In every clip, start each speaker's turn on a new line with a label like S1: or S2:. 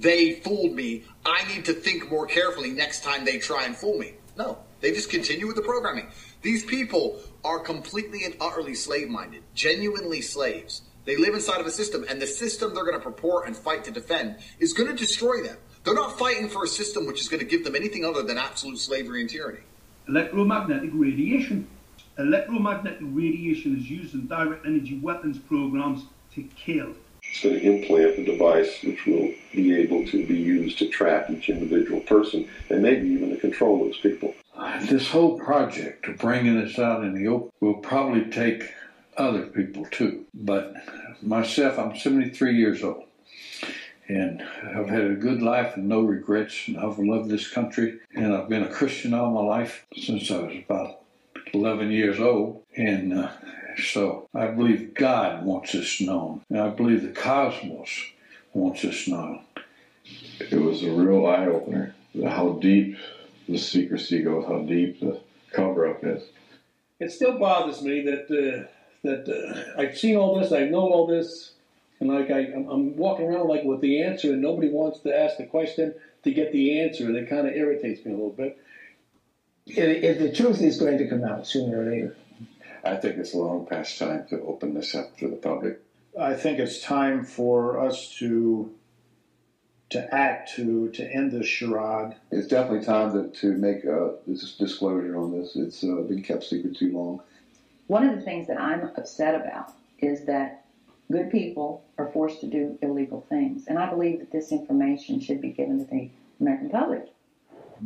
S1: they fooled me. I need to think more carefully next time they try and fool me. No, they just continue with the programming. These people are completely and utterly slave minded, genuinely slaves. They live inside of a system, and the system they're going to purport and fight to defend is going to destroy them. They're not fighting for a system which is going to give them anything other than absolute slavery and tyranny.
S2: Electromagnetic radiation. Electromagnetic radiation is used in direct energy weapons programs to kill.
S3: It's going to implant a device which will be able to be used to track each individual person and maybe even to control those people.
S4: This whole project of bringing this out in the open will probably take other people too. But myself, I'm 73 years old. And I've had a good life and no regrets. And I've loved this country. And I've been a Christian all my life since I was about 11 years old. And uh, so I believe God wants this known. And I believe the cosmos wants this known.
S5: It was a real eye opener how deep the secrecy goes, how deep the cover up is.
S6: It still bothers me that uh, that uh, I've seen all this, I know all this, and like I, I'm walking around like with the answer, and nobody wants to ask the question to get the answer, and it kind of irritates me a little bit.
S7: If, if the truth is going to come out sooner or later.
S5: I think it's long past time to open this up to the public.
S8: I think it's time for us to to act to to end this charade.
S5: It's definitely time to, to make a this disclosure on this. It's uh, been kept secret too long.
S9: One of the things that I'm upset about is that good people are forced to do illegal things, and I believe that this information should be given to the American public.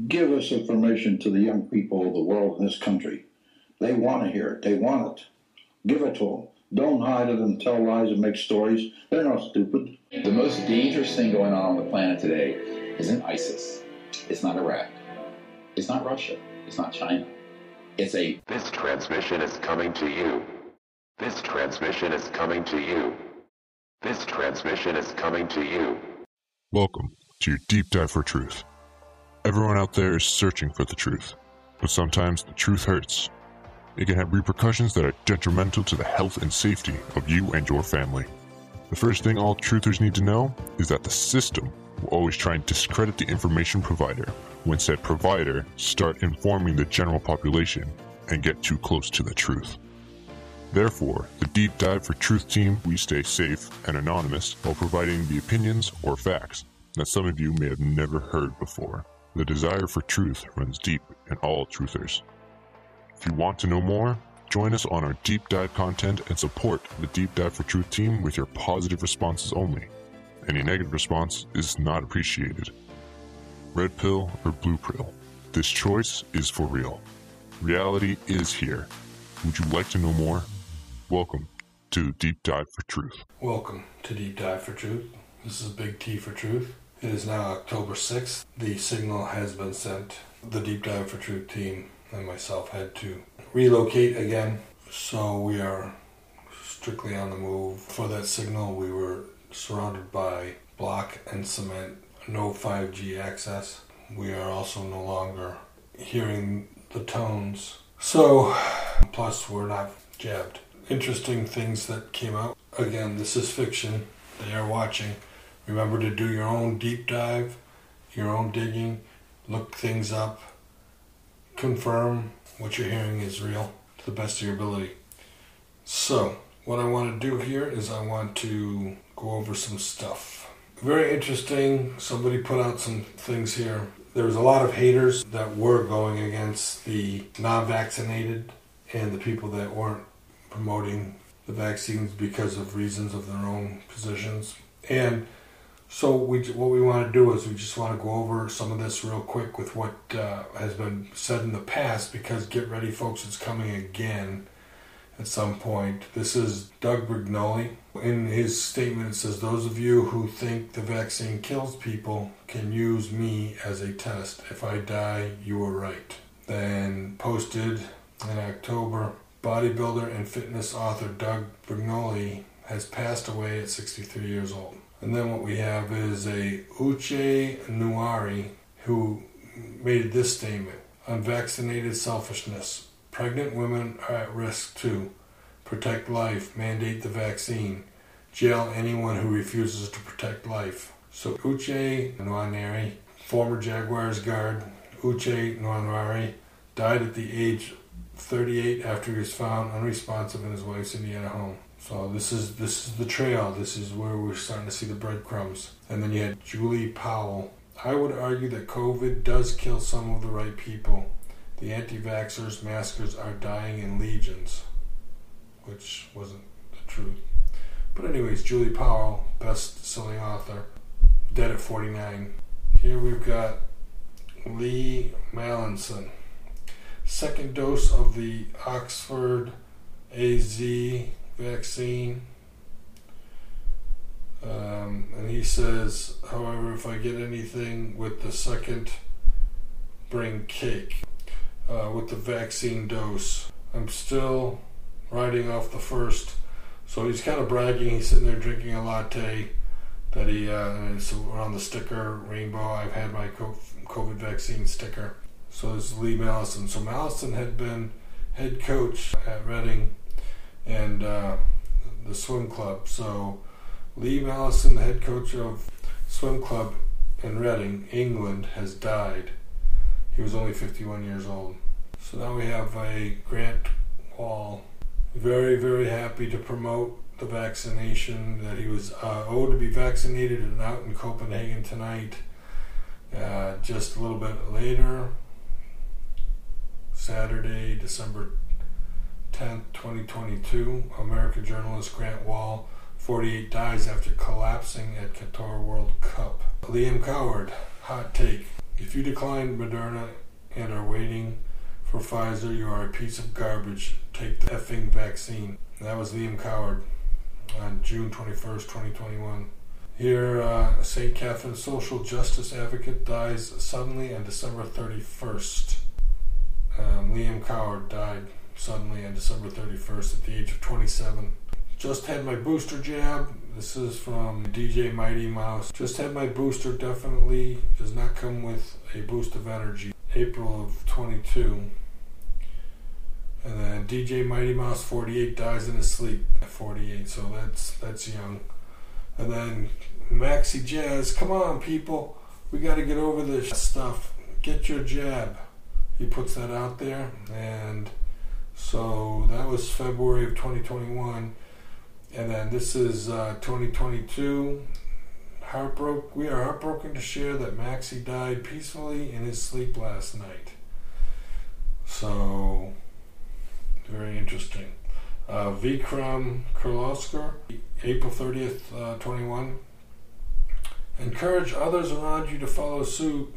S10: Give us information to the young people of the world in this country. They want to hear it. They want it. Give it to them. Don't hide it and tell lies and make stories. They're not stupid.
S11: The most dangerous thing going on on the planet today isn't ISIS. It's not Iraq. It's not Russia. It's not China. It's a.
S12: This transmission is coming to you. This transmission is coming to you. This transmission is coming to you.
S13: Welcome to your deep dive for truth. Everyone out there is searching for the truth, but sometimes the truth hurts. It can have repercussions that are detrimental to the health and safety of you and your family. The first thing all truthers need to know is that the system will always try and discredit the information provider when said provider start informing the general population and get too close to the truth. Therefore, the Deep Dive for Truth team, we stay safe and anonymous while providing the opinions or facts that some of you may have never heard before. The desire for truth runs deep in all truthers. If you want to know more, join us on our deep dive content and support the Deep Dive for Truth team with your positive responses only. Any negative response is not appreciated. Red pill or blue pill? This choice is for real. Reality is here. Would you like to know more? Welcome to Deep Dive for Truth.
S14: Welcome to Deep Dive for Truth. This is Big T for Truth. It is now October 6th. The signal has been sent. The Deep Dive for Truth team and myself had to relocate again. So we are strictly on the move. For that signal, we were surrounded by block and cement, no 5G access. We are also no longer hearing the tones. So, plus, we're not jabbed. Interesting things that came out. Again, this is fiction. They are watching. Remember to do your own deep dive, your own digging, look things up, confirm what you're hearing is real to the best of your ability. So, what I want to do here is I want to go over some stuff. Very interesting. Somebody put out some things here. There was a lot of haters that were going against the non vaccinated and the people that weren't promoting the vaccines because of reasons of their own positions. And so we, what we want to do is we just want to go over some of this real quick with what uh, has been said in the past because get ready folks it's coming again at some point. This is doug Brignole. In his statement it says those of you who think the vaccine kills people can use me as a test. If i die you are right. Then posted in october bodybuilder and fitness author doug Brignole has passed away at 63 years old and then what we have is a Uche Nwaneri who made this statement Unvaccinated selfishness. Pregnant women are at risk too. Protect life. Mandate the vaccine. Jail anyone who refuses to protect life. So Uche Nwaneri, former Jaguars guard, Uche Nwaneri, died at the age 38 after he was found unresponsive in his wife's Indiana home. So this is this is the trail. This is where we're starting to see the breadcrumbs. And then you had Julie Powell. I would argue that COVID does kill some of the right people. The anti-vaxxers, maskers are dying in legions, which wasn't the truth. But anyways, Julie Powell, best-selling author, dead at 49. Here we've got Lee Mallinson. Second dose of the Oxford AZ vaccine. Um, and he says, however, if I get anything with the second, bring cake. Uh, with the vaccine dose, I'm still riding off the first. So he's kind of bragging. He's sitting there drinking a latte that he, uh, on the sticker, rainbow, I've had my COVID vaccine sticker. So this is Lee Mallison. So Mallison had been head coach at Reading and uh, the swim club. So Lee Mallison, the head coach of swim club in Reading, England, has died. He was only 51 years old. So now we have a Grant Wahl, very, very happy to promote the vaccination that he was uh, owed to be vaccinated and out in Copenhagen tonight. Uh, just a little bit later, Saturday, December 10th, 2022, American journalist Grant Wahl, 48, dies after collapsing at Qatar World Cup. Liam Coward, hot take. If you decline Moderna and are waiting for Pfizer, you are a piece of garbage. Take the effing vaccine. That was Liam Coward on June 21st, 2021. Here, uh, St. Catherine social justice advocate dies suddenly on December 31st. Um, Liam Coward died suddenly on December 31st at the age of 27. Just had my booster jab. This is from DJ Mighty Mouse. Just had my booster. Definitely does not come with a boost of energy. April of 22. And then DJ Mighty Mouse 48 dies in his sleep at 48. So that's that's young. And then Maxi Jazz, come on people, we got to get over this stuff. Get your jab he puts that out there, and so that was February of 2021, and then this is uh, 2022. Heartbroken. We are heartbroken to share that Maxi died peacefully in his sleep last night. So, very interesting. Uh, Vikram Kirloskar, April 30th, uh, 21. Encourage others around you to follow suit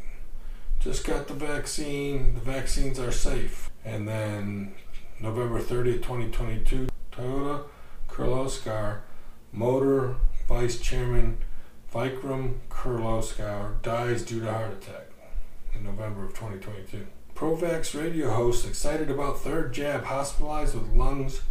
S14: just got the vaccine. The vaccines are safe. And then November 30th, 2022, Toyota Kirloskar, Motor Vice Chairman Vikram Kirloskar dies due to heart attack in November of 2022. Provax radio host excited about third jab hospitalized with lungs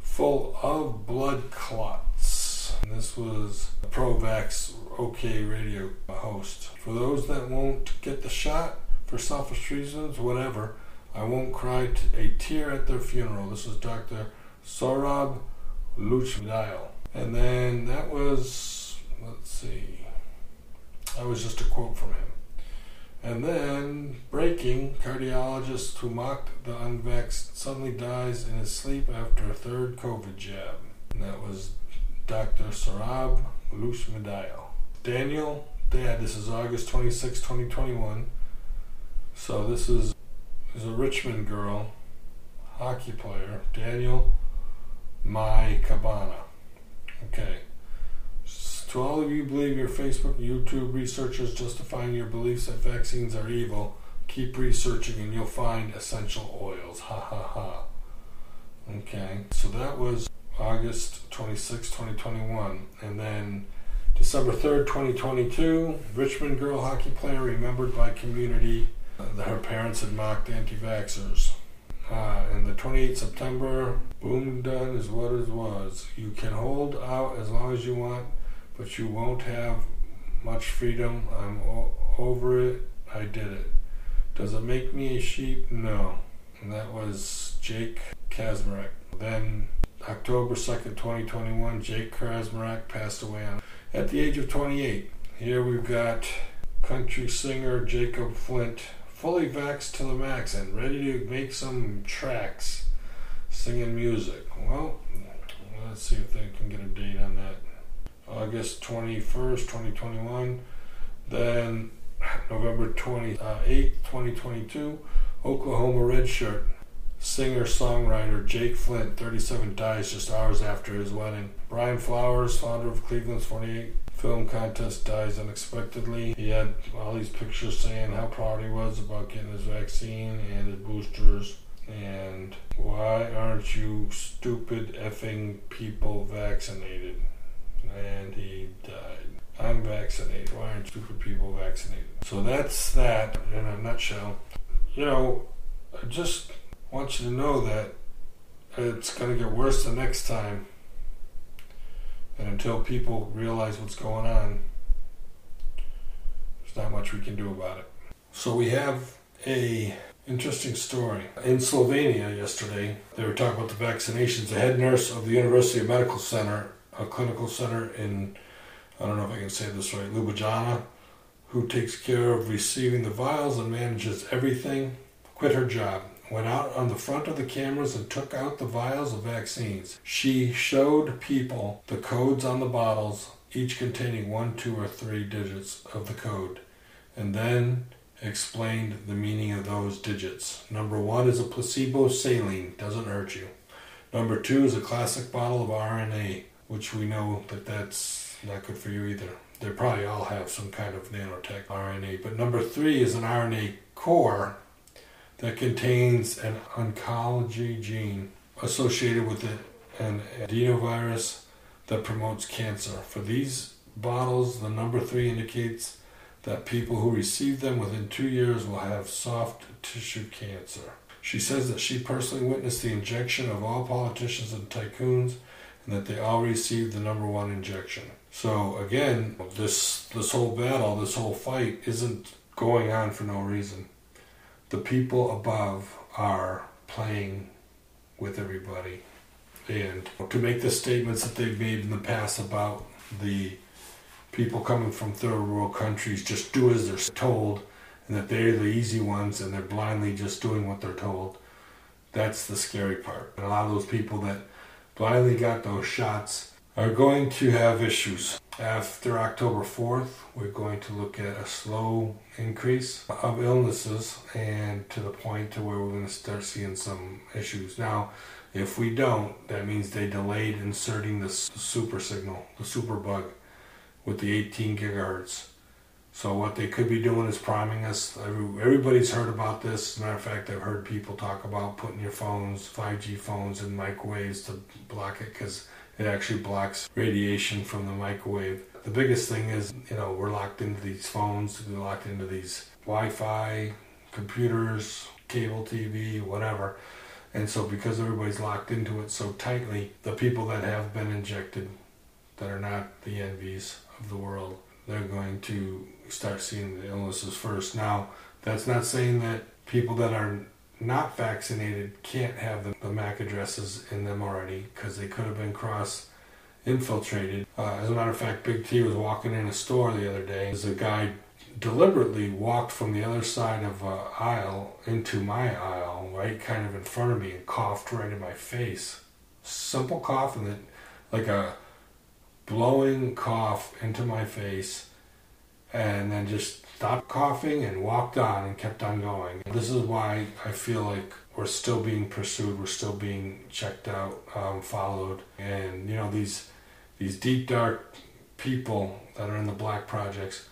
S14: full of blood clots. And this was Provax OK radio host. For those that won't get the shot for selfish reasons, whatever, I won't cry a tear at their funeral. This is Dr. Saurabh Luchdial. And then that was, let's see, that was just a quote from him. And then, breaking, cardiologist who mocked the unvaxxed suddenly dies in his sleep after a third COVID jab. And that was Dr. Sarab Lushmedial. Daniel Dad, this is August 26, 2021. So this is, is a Richmond girl, hockey player, Daniel My Cabana. Okay. To all of you believe your Facebook YouTube researchers justifying your beliefs that vaccines are evil, keep researching and you'll find essential oils. Ha ha ha. Okay. So that was August 26, 2021. And then December 3rd, 2022, Richmond girl hockey player remembered by community her parents had mocked anti vaxxers. Uh, and the 28th September, boom done is what it was. You can hold out as long as you want, but you won't have much freedom. I'm o- over it. I did it. Does it make me a sheep? No. And that was Jake Kaczmarek. Then October 2nd, 2021, Jake Kaczmarek passed away on at the age of 28. Here we've got country singer Jacob Flint, fully vaxxed to the max and ready to make some tracks, singing music. Well, let's see if they can get a date on that. August 21st, 2021. Then November 28th, uh, 2022, Oklahoma Red Dirt. Singer songwriter Jake Flint, 37, dies just hours after his wedding. Brian Flowers, founder of Cleveland's 48 Film Contest, dies unexpectedly. He had all these pictures saying how proud he was about getting his vaccine and his boosters. And why aren't you stupid effing people vaccinated? And he died. I'm vaccinated. Why aren't stupid people vaccinated? So that's that in a nutshell. You know, I just want you to know that it's going to get worse the next time. And until people realize what's going on, there's not much we can do about it. So we have a interesting story. In Slovenia yesterday, they were talking about the vaccinations. The head nurse of the University Medical Center, a clinical center in, I don't know if I can say this right, Ljubljana, who takes care of receiving the vials and manages everything, quit her job went out on the front of the cameras and took out the vials of vaccines. She showed people the codes on the bottles, each containing one, two, or three digits of the code, and then explained the meaning of those digits. Number one is a placebo saline, doesn't hurt you. Number two is a classic bottle of RNA, which we know that that's not good for you either. They probably all have some kind of nanotech RNA. But number three is an RNA core that contains an oncology gene associated with it, an adenovirus that promotes cancer. For these bottles, the number three indicates that people who receive them within two years will have soft tissue cancer. She says that she personally witnessed the injection of all politicians and tycoons and that they all received the number one injection. So again, this this whole battle, this whole fight isn't going on for no reason the people above are playing with everybody. And to make the statements that they've made in the past about the people coming from third world countries just do as they're told and that they're the easy ones and they're blindly just doing what they're told. That's the scary part. And a lot of those people that blindly got those shots are going to have issues. After October 4th, we're going to look at a slow increase of illnesses and to the point to where we're going to start seeing some issues. Now, if we don't, that means they delayed inserting the super signal, the super bug, with the 18 gigahertz. So what they could be doing is priming us. Everybody's heard about this. As a matter of fact, I've heard people talk about putting your phones, 5G phones, in microwaves to block it because it actually blocks radiation from the microwave. The biggest thing is, you know, we're locked into these phones, we're locked into these Wi Fi, computers, cable TV, whatever. And so, because everybody's locked into it so tightly, the people that have been injected, that are not the envies of the world, they're going to start seeing the illnesses first. Now, that's not saying that people that are not vaccinated can't have the, the MAC addresses in them already because they could have been cross infiltrated. Uh, as a matter of fact, Big T was walking in a store the other day. As a guy deliberately walked from the other side of an aisle into my aisle, right kind of in front of me, and coughed right in my face. Simple cough, and then like a blowing cough into my face, and then just stopped coughing and walked on and kept on going. This is why I feel like we're still being pursued, we're still being checked out, um, followed, and you know these these deep dark people that are in the black projects,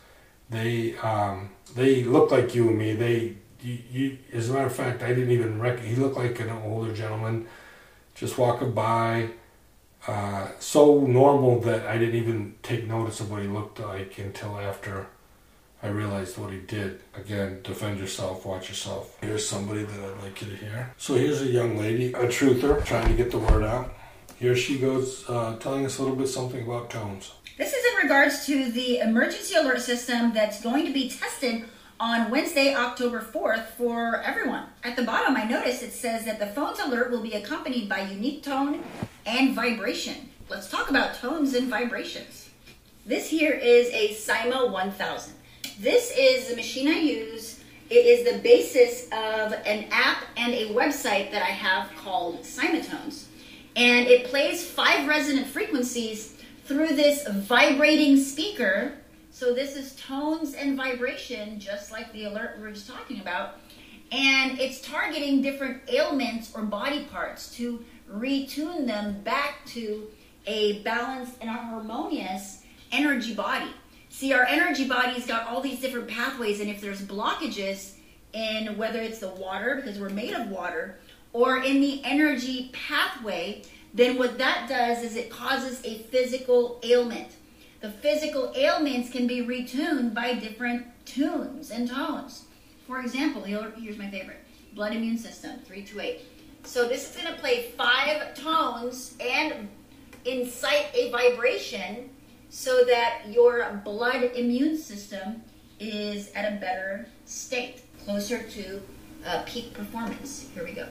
S14: they um, they look like you and me. They you, you, as a matter of fact, I didn't even reckon he looked like an older gentleman, just walking by. Uh, so normal that I didn't even take notice of what he looked like until after I realized what he did. Again, defend yourself, watch yourself. Here's somebody that I'd like you to hear. So here's a young lady, a truther, trying to get the word out. Here she goes, uh, telling us a little bit something about tones.
S15: This is in regards to the emergency alert system that's going to be tested on Wednesday, October 4th for everyone. At the bottom, I notice it says that the phone's alert will be accompanied by unique tone and vibration. Let's talk about tones and vibrations. This here is a Cyma 1000. This is the machine I use. It is the basis of an app and a website that I have called Cymatones. And it plays five resonant frequencies through this vibrating speaker. So this is tones and vibration, just like the alert we were just talking about. And it's targeting different ailments or body parts to retune them back to a balanced and a harmonious energy body. See, our energy body's got all these different pathways, and if there's blockages in whether it's the water, because we're made of water, or in the energy pathway, then what that does is it causes a physical ailment. The physical ailments can be retuned by different tunes and tones. For example, here's my favorite blood immune system, 328. So this is going to play five tones and incite a vibration so that your blood immune system is at a better state, closer to uh, peak performance. Here we go.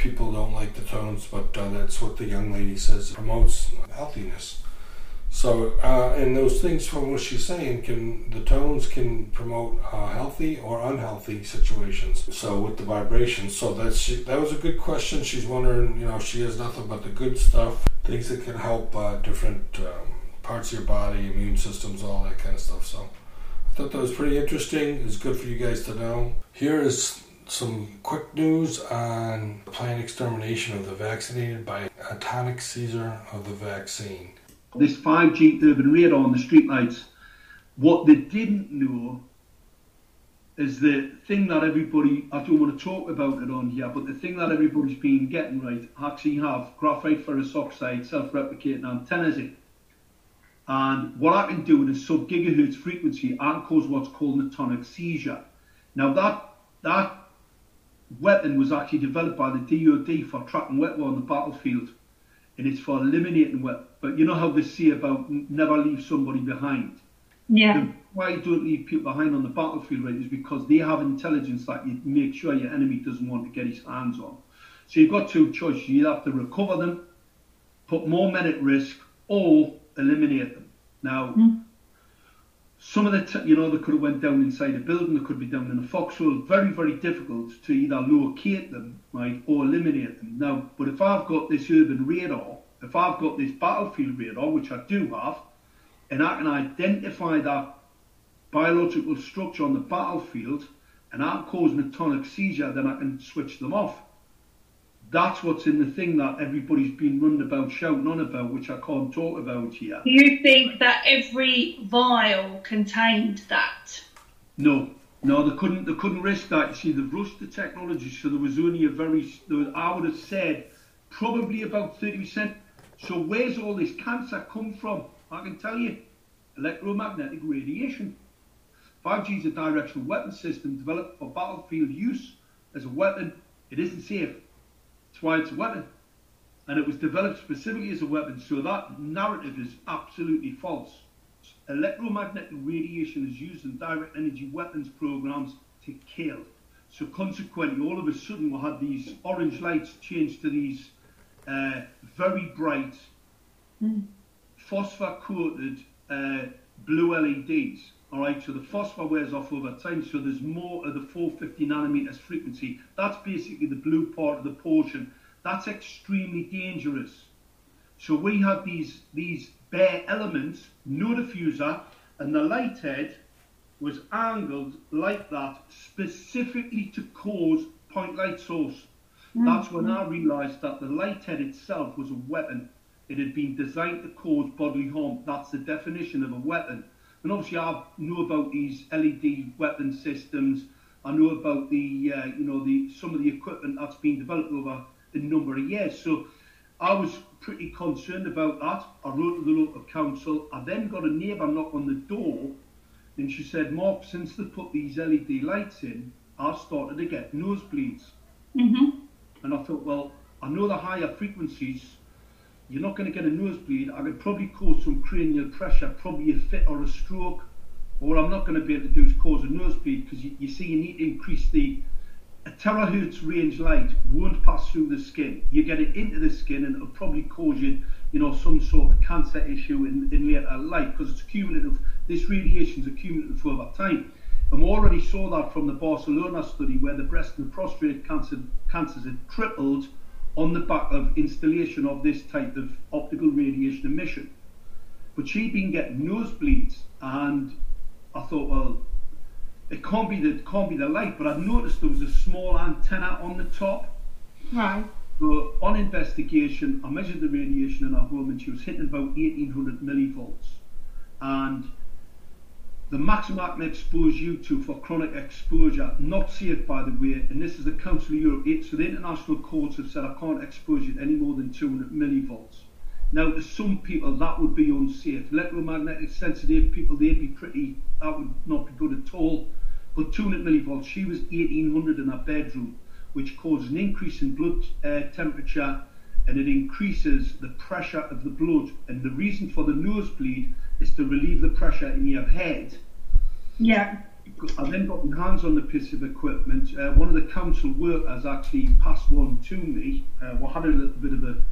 S14: People don't like the tones, but uh, that's what the young lady says. It promotes healthiness. So, uh, and those things from what she's saying can the tones can promote uh, healthy or unhealthy situations. So with the vibrations, so that's she, that was a good question. She's wondering, you know, she has nothing but the good stuff, things that can help uh, different um, parts of your body, immune systems, all that kind of stuff. So I thought that was pretty interesting. It's good for you guys to know. Here is some quick news on the planned extermination of the vaccinated by atonic seizure of the vaccine.
S2: This 5G urban radar on the streetlights, what they didn't know is the thing that everybody, I don't want to talk about it on here, but the thing that everybody's been getting right actually have graphite ferrous oxide self-replicating antennas in. And what I can do in a sub-gigahertz frequency, I can cause what's called an atonic seizure. Now that that weapon was actually developed by the DoD for tracking weapons on the battlefield, and it's for eliminating weapons. But you know how they say about never leave somebody behind.
S16: Yeah.
S2: why you don't leave people behind on the battlefield, right, is because they have intelligence that you make sure your enemy doesn't want to get his hands on. So you've got two choices. You have to recover them, put more men at risk, or eliminate them. Now, mm. Some of the, t- you know, they could have went down inside a building, they could be down in a foxhole. Very, very difficult to either locate them, right, or eliminate them. Now, but if I've got this urban radar, if I've got this battlefield radar, which I do have, and I can identify that biological structure on the battlefield, and I'm causing a tonic seizure, then I can switch them off that's what's in the thing that everybody's been running about, shouting on about, which I can't talk about here.
S16: Do you think that every vial contained that?
S2: No, no, they couldn't. They couldn't risk that. You see, they've rushed the technology, so there was only a very. Was, I would have said probably about thirty percent. So where's all this cancer come from? I can tell you, electromagnetic radiation. 5G is a directional weapon system developed for battlefield use as a weapon. It isn't safe. That's why it's a weapon. And it was developed specifically as a weapon. So that narrative is absolutely false. electromagnetic radiation is used in direct energy weapons programs to kill. So consequently, all of a sudden, we had these orange lights change to these uh, very bright phosphor coated uh, blue LEDs. All right, so the phosphor wears off over time, so there's more of the 450 nanometers frequency. That's basically the blue part of the portion. That's extremely dangerous. So we have these these bare elements, no diffuser, and the light head was angled like that specifically to cause point light source. That's when I mm-hmm. realised that the light head itself was a weapon. It had been designed to cause bodily harm. That's the definition of a weapon. And obviously, I know about these LED weapon systems. I know about the, uh, you know, the some of the equipment that's been developed over a number of years. So I was pretty concerned about that. I wrote to the local council. I then got a neighbour knock on the door, and she said, "Mark, since they put these LED lights in, I've started to get nosebleeds."
S16: Mm-hmm.
S2: And I thought, well, I know the higher frequencies, you're not going to get a nosebleed. I could probably cause some cranial pressure, probably a fit or a stroke. But what I'm not going to be able to do is cause a nosebleed because you, you see, you need to increase the a terahertz range light won't pass through the skin. You get it into the skin and it'll probably cause you, you know, some sort of cancer issue in, in later life because it's cumulative. This radiation is accumulative over time. And we already saw that from the Barcelona study where the breast and the prostate cancer cancers had tripled on the back of installation of this type of optical radiation emission. But she'd been getting nosebleeds and I thought, well, it can't be the can't be the light, but I've noticed there was a small antenna on the top.
S16: Right.
S2: So on investigation, I measured the radiation in her home, and she was hitting about 1800 millivolts. And the maximum I can expose you to for chronic exposure, not safe by the way, and this is the Council of Europe. So the international courts have said I can't expose you to any more than 200 millivolts. Now, to some people, that would be unsafe. Electromagnetic sensitive people, they'd be pretty, that would not be good at all. But 200 millivolts, she was 1800 in her bedroom, which caused an increase in blood uh, temperature and it increases the pressure of the blood. And the reason for the nosebleed is to relieve the pressure in your head.
S16: Yeah.
S2: I then got my hands on the piece of equipment. Uh, one of the council workers actually passed one to me. Uh, we had a little bit of a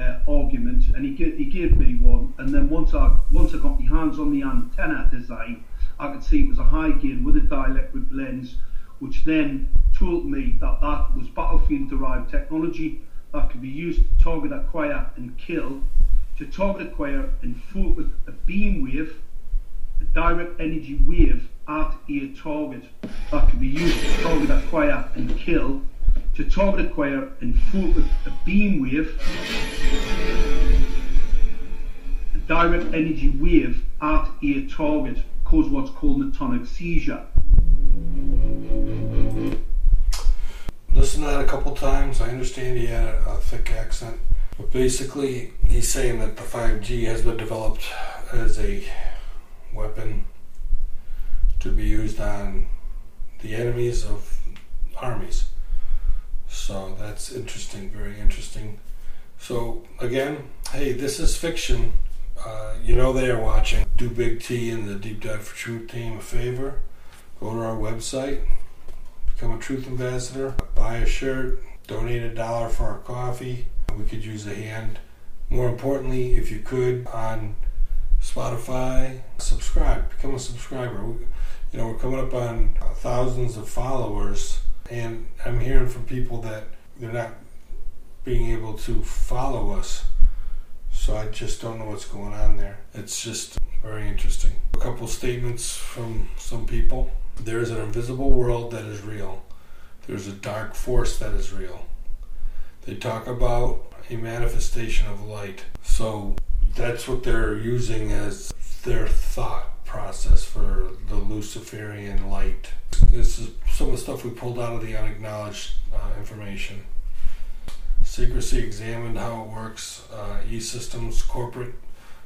S2: uh, argument, and he, gave, he gave me one. And then once I once I got my hands on the antenna design, I could see it was a high gain with a dielectric lens, which then told me that that was battlefield derived technology that could be used to target, acquire, and kill. To target, acquire, and focus a beam wave a direct energy wave at a target that can be used to target, acquire, and kill. To target, acquire, and focus a beam wave, a direct energy wave at a target, cause what's called metonic seizure.
S14: Listened to that a couple times. I understand he had a, a thick accent. But basically, he's saying that the 5G has been developed as a weapon to be used on the enemies of armies. So that's interesting, very interesting. So again, hey, this is fiction. Uh, you know they are watching. Do Big T and the Deep Dive for Truth team a favor. Go to our website, become a Truth Ambassador, buy a shirt, donate a dollar for our coffee. We could use a hand. More importantly, if you could, on Spotify, subscribe, become a subscriber. We, you know, we're coming up on thousands of followers, and I'm hearing from people that they're not being able to follow us. So I just don't know what's going on there. It's just very interesting. A couple statements from some people. There is an invisible world that is real. There's a dark force that is real. They talk about a manifestation of light. So that's what they're using as their thought process for the Luciferian light. This is some of the stuff we pulled out of the unacknowledged uh, information. Secrecy examined how it works. Uh, E-Systems corporate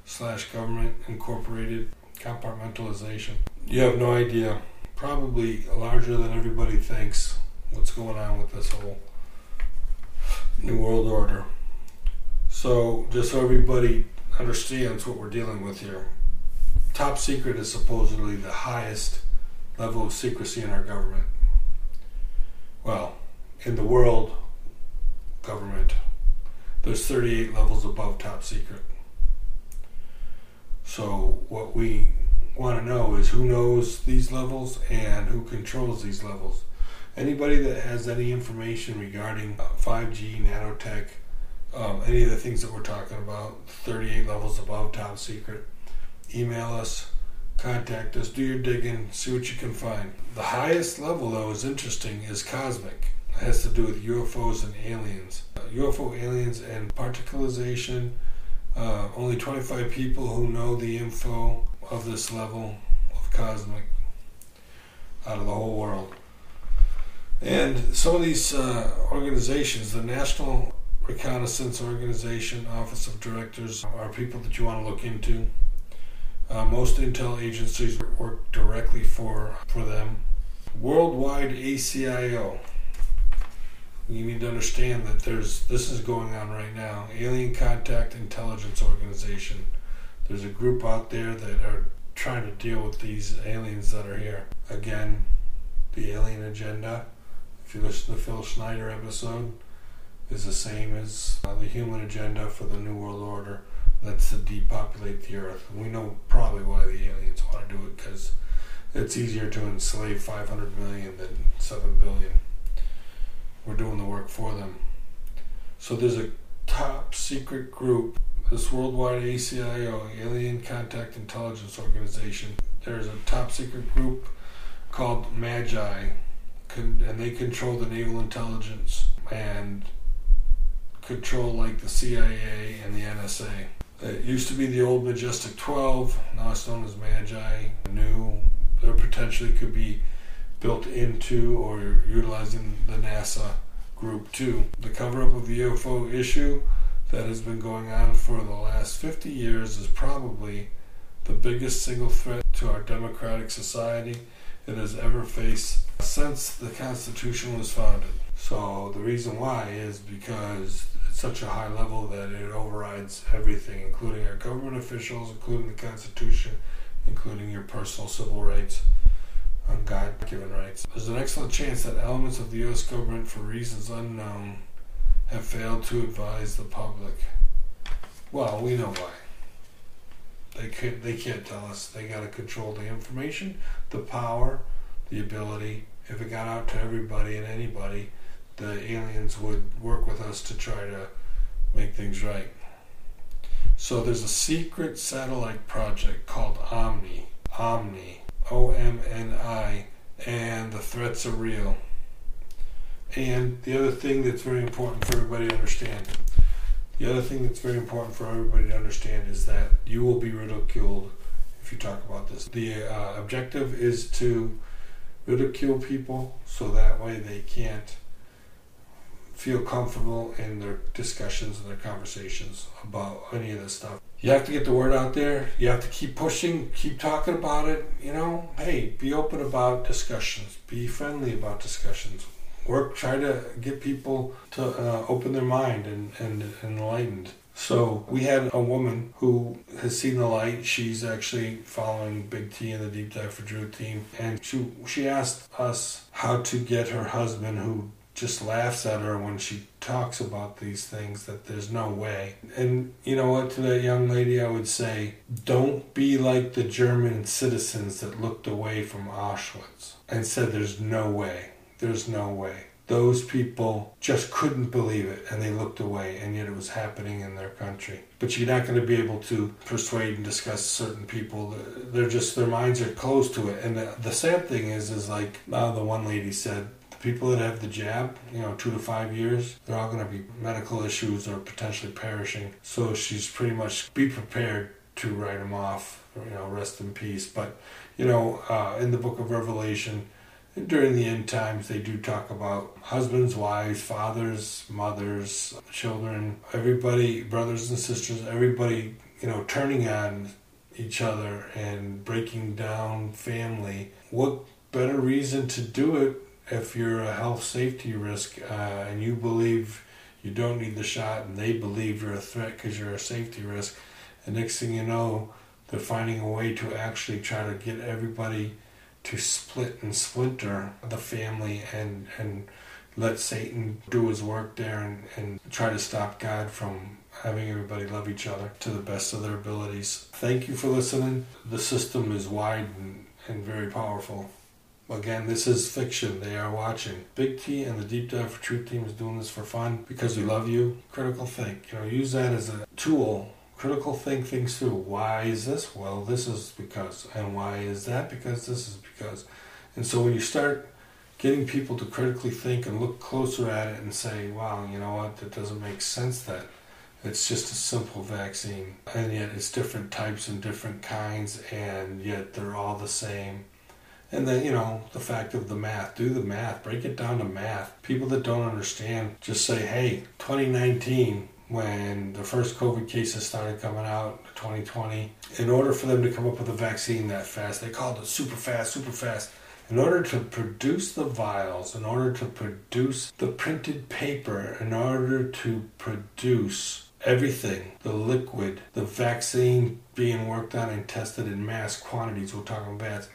S14: slash government incorporated compartmentalization. You have no idea. Probably larger than everybody thinks. What's going on with this whole new world order? So just so everybody understands what we're dealing with here. top secret is supposedly the highest level of secrecy in our government. Well, in the world government, there's 38 levels above top secret. So, what we want to know is who knows these levels and who controls these levels. Anybody that has any information regarding 5G, nanotech, um, any of the things that we're talking about, 38 levels above top secret, email us, contact us, do your digging, see what you can find. The highest level, though, is interesting, is cosmic. It has to do with UFOs and aliens. Uh, UFO, aliens, and particularization. Uh, only 25 people who know the info of this level of cosmic out of the whole world. And some of these uh, organizations, the National Reconnaissance Organization, Office of Directors, are people that you want to look into. Uh, most intel agencies work directly for, for them. Worldwide ACIO. You need to understand that there's this is going on right now. Alien Contact Intelligence Organization. There's a group out there that are trying to deal with these aliens that are here. Again, the alien agenda. If you listen to the Phil Schneider episode, is the same as uh, the human agenda for the New World Order. That's to depopulate the Earth. We know probably why the aliens want to do it because it's easier to enslave 500 million than 7 billion. We're doing the work for them. So there's a top secret group, this worldwide ACIO, Alien Contact Intelligence Organization. There's a top secret group called Magi, and they control the naval intelligence and control like the CIA and the NSA. It used to be the old Majestic 12, now it's known as Magi. New, there potentially could be built into or utilizing the NASA group 2. The cover up of the UFO issue that has been going on for the last 50 years is probably the biggest single threat to our democratic society it has ever faced since the Constitution was founded. So the reason why is because it's such a high level that it overrides everything, including our government officials, including the Constitution, including your personal civil rights and God given rights. There's an excellent chance that elements of the U.S. government, for reasons unknown, have failed to advise the public. Well, we know why. They can't, they can't tell us. They got to control the information, the power, the ability. If it got out to everybody and anybody, the aliens would work with us to try to make things right. So there's a secret satellite project called Omni. Omni. O M N I. And the threats are real. And the other thing that's very important for everybody to understand the other thing that's very important for everybody to understand is that you will be ridiculed if you talk about this. The uh, objective is to ridicule people so that way they can't feel comfortable in their discussions and their conversations about any of this stuff. You have to get the word out there. You have to keep pushing, keep talking about it. You know, hey, be open about discussions, be friendly about discussions. Work, try to get people to uh, open their mind and, and, and enlightened. So we had a woman who has seen the light. She's actually following Big T and the Deep Dive for Truth team, and she she asked us how to get her husband, who just laughs at her when she talks about these things that there's no way. And you know what, to that young lady, I would say, don't be like the German citizens that looked away from Auschwitz and said there's no way. There's no way. Those people just couldn't believe it and they looked away, and yet it was happening in their country. But you're not going to be able to persuade and discuss certain people. They're just, their minds are closed to it. And the, the sad thing is, is like uh, the one lady said, people that have the jab, you know, two to five years, they're all going to be medical issues or potentially perishing. So she's pretty much be prepared to write them off, you know, rest in peace. But, you know, uh, in the book of Revelation, during the end times, they do talk about husbands, wives, fathers, mothers, children, everybody, brothers and sisters, everybody, you know, turning on each other and breaking down family. What better reason to do it if you're a health safety risk uh, and you believe you don't need the shot and they believe you're a threat because you're a safety risk? And next thing you know, They're finding a way to actually try to get everybody to split and splinter the family and and let Satan do his work there and, and try to stop God from having everybody love each other to the best of their abilities. Thank you for listening. The system is wide and, and very powerful. Again, this is fiction. They are watching. Big T and the Deep Dive for Truth team is doing this for fun because we love you. Critical think. You know, use that as a tool. Critical think things through. Why is this? Well, this is because. And why is that? Because this is because. And so when you start getting people to critically think and look closer at it and say, wow, you know what, that doesn't make sense that it's just a simple vaccine. And yet it's different types and different kinds, and yet they're all the same and then, you know, the fact of the math, do the math, break it down to math. People that don't understand just say, hey, 2019, when the first COVID cases started coming out, 2020, in order for them to come up with a vaccine that fast, they called it super fast, super fast. In order to produce the vials, in order to produce the printed paper, in order to produce everything the liquid, the vaccine being worked on and tested in mass quantities, we're talking about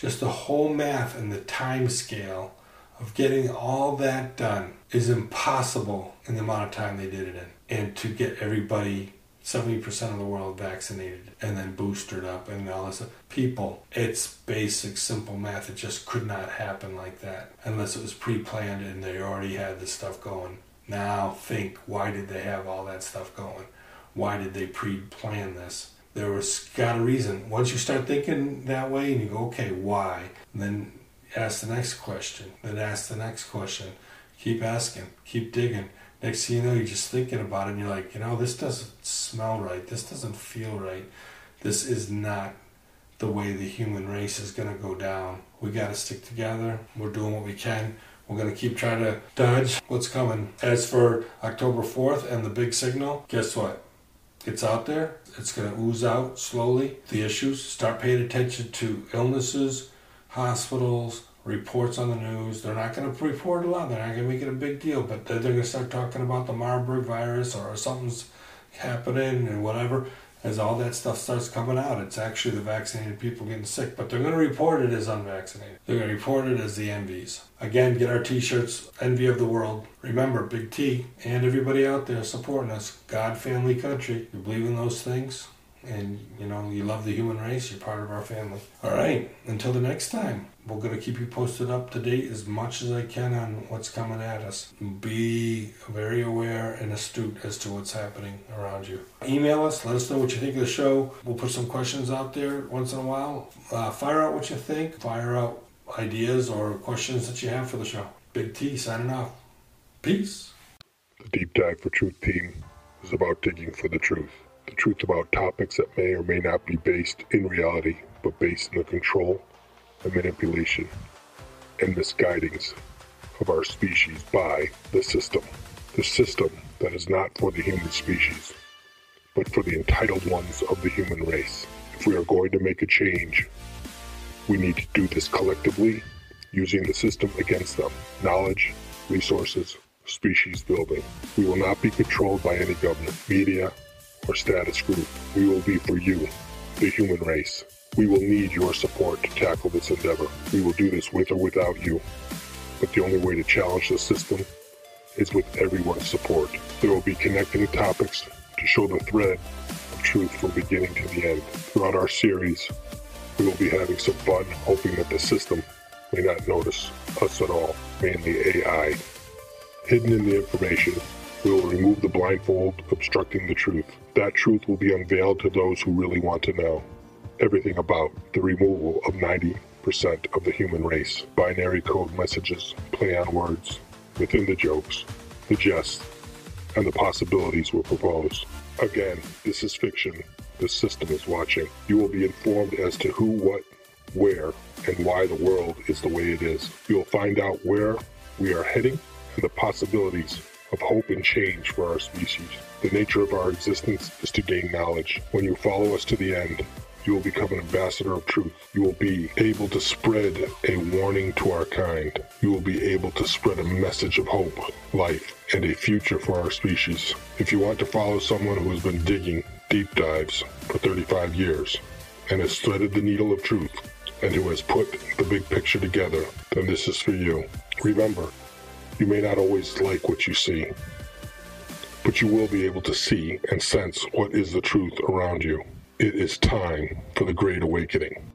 S14: just the whole math and the time scale of getting all that done is impossible in the amount of time they did it in. And to get everybody 70% of the world vaccinated and then boosted up and all this people it's basic simple math. It just could not happen like that unless it was pre-planned and they already had the stuff going. Now think why did they have all that stuff going? Why did they pre-plan this there was got a reason. Once you start thinking that way and you go, okay, why? And then ask the next question. Then ask the next question. Keep asking. Keep digging. Next thing you know, you're just thinking about it and you're like, you know, this doesn't smell right. This doesn't feel right. This is not the way the human race is going to go down. We got to stick together. We're doing what we can. We're going to keep trying to dodge what's coming. As for October 4th and the big signal, guess what? It's out there. It's going to ooze out slowly. The issues. Start paying attention to illnesses, hospitals, reports on the news. They're not going to report a lot. They're not going to make it a big deal. But they're, going to start talking about the Marburg virus or something's happening and whatever as all that stuff starts coming out, it's actually the vaccinated people getting sick, but they're going to report it as unvaccinated. They're going to report it as the envies. Again, get our t shirts, Envy of the World. Remember, Big T and everybody out there supporting us. God, family, country. You believe in those things? and you know you love the human race you're part of our family all right until the next time we're going to keep you posted up to date as much as i can on what's coming at us. Be very aware and astute as to what's happening around you. Email us let us know what you think of the show. We'll put some questions out there once in a while. Uh, fire out what you think fire out ideas or questions that you have for the show. Big t signing off. Peace.
S17: The deep dive for truth team is about digging for the truth. The truth about topics that may or may not be based in reality, but based in the control and manipulation and misguidings of our species by the system. The system that is not for the human species, but for the entitled ones of the human race. If we are going to make a change, we need to do this collectively, using the system against them. Knowledge, resources, species building. We will not be controlled by any government, media, or status group. We will be for you, the human race. We will need your support to tackle this endeavor. We will do this with or without you. But the only way to challenge the system is with everyone's support. There will be connecting topics to show the thread of truth from beginning to the end. Throughout our series, we will be having some fun, hoping that the system may not notice us at all, mainly AI. Hidden in the information we will remove the blindfold obstructing the truth. That truth will be unveiled to those who really want to know everything about the removal of 90% of the human race. Binary code messages, play on words, within the jokes, the jests, and the possibilities were proposed. Again, this is fiction. The system is watching. You will be informed as to who, what, where, and why the world is the way it is. You will find out where we are heading and the possibilities of hope and change for our species. The nature of our existence is to gain knowledge. When you follow us to the end, you will become an ambassador of truth. You will be able to spread a warning to our kind. You will be able to spread a message of hope, life, and a future for our species. If you want to follow someone who has been digging deep dives for 35 years, and has threaded the needle of truth and who has put the big picture together, then this is for you. Remember, you may not always like what you see, but you will be able to see and sense what is the truth around you. It is time for the Great Awakening.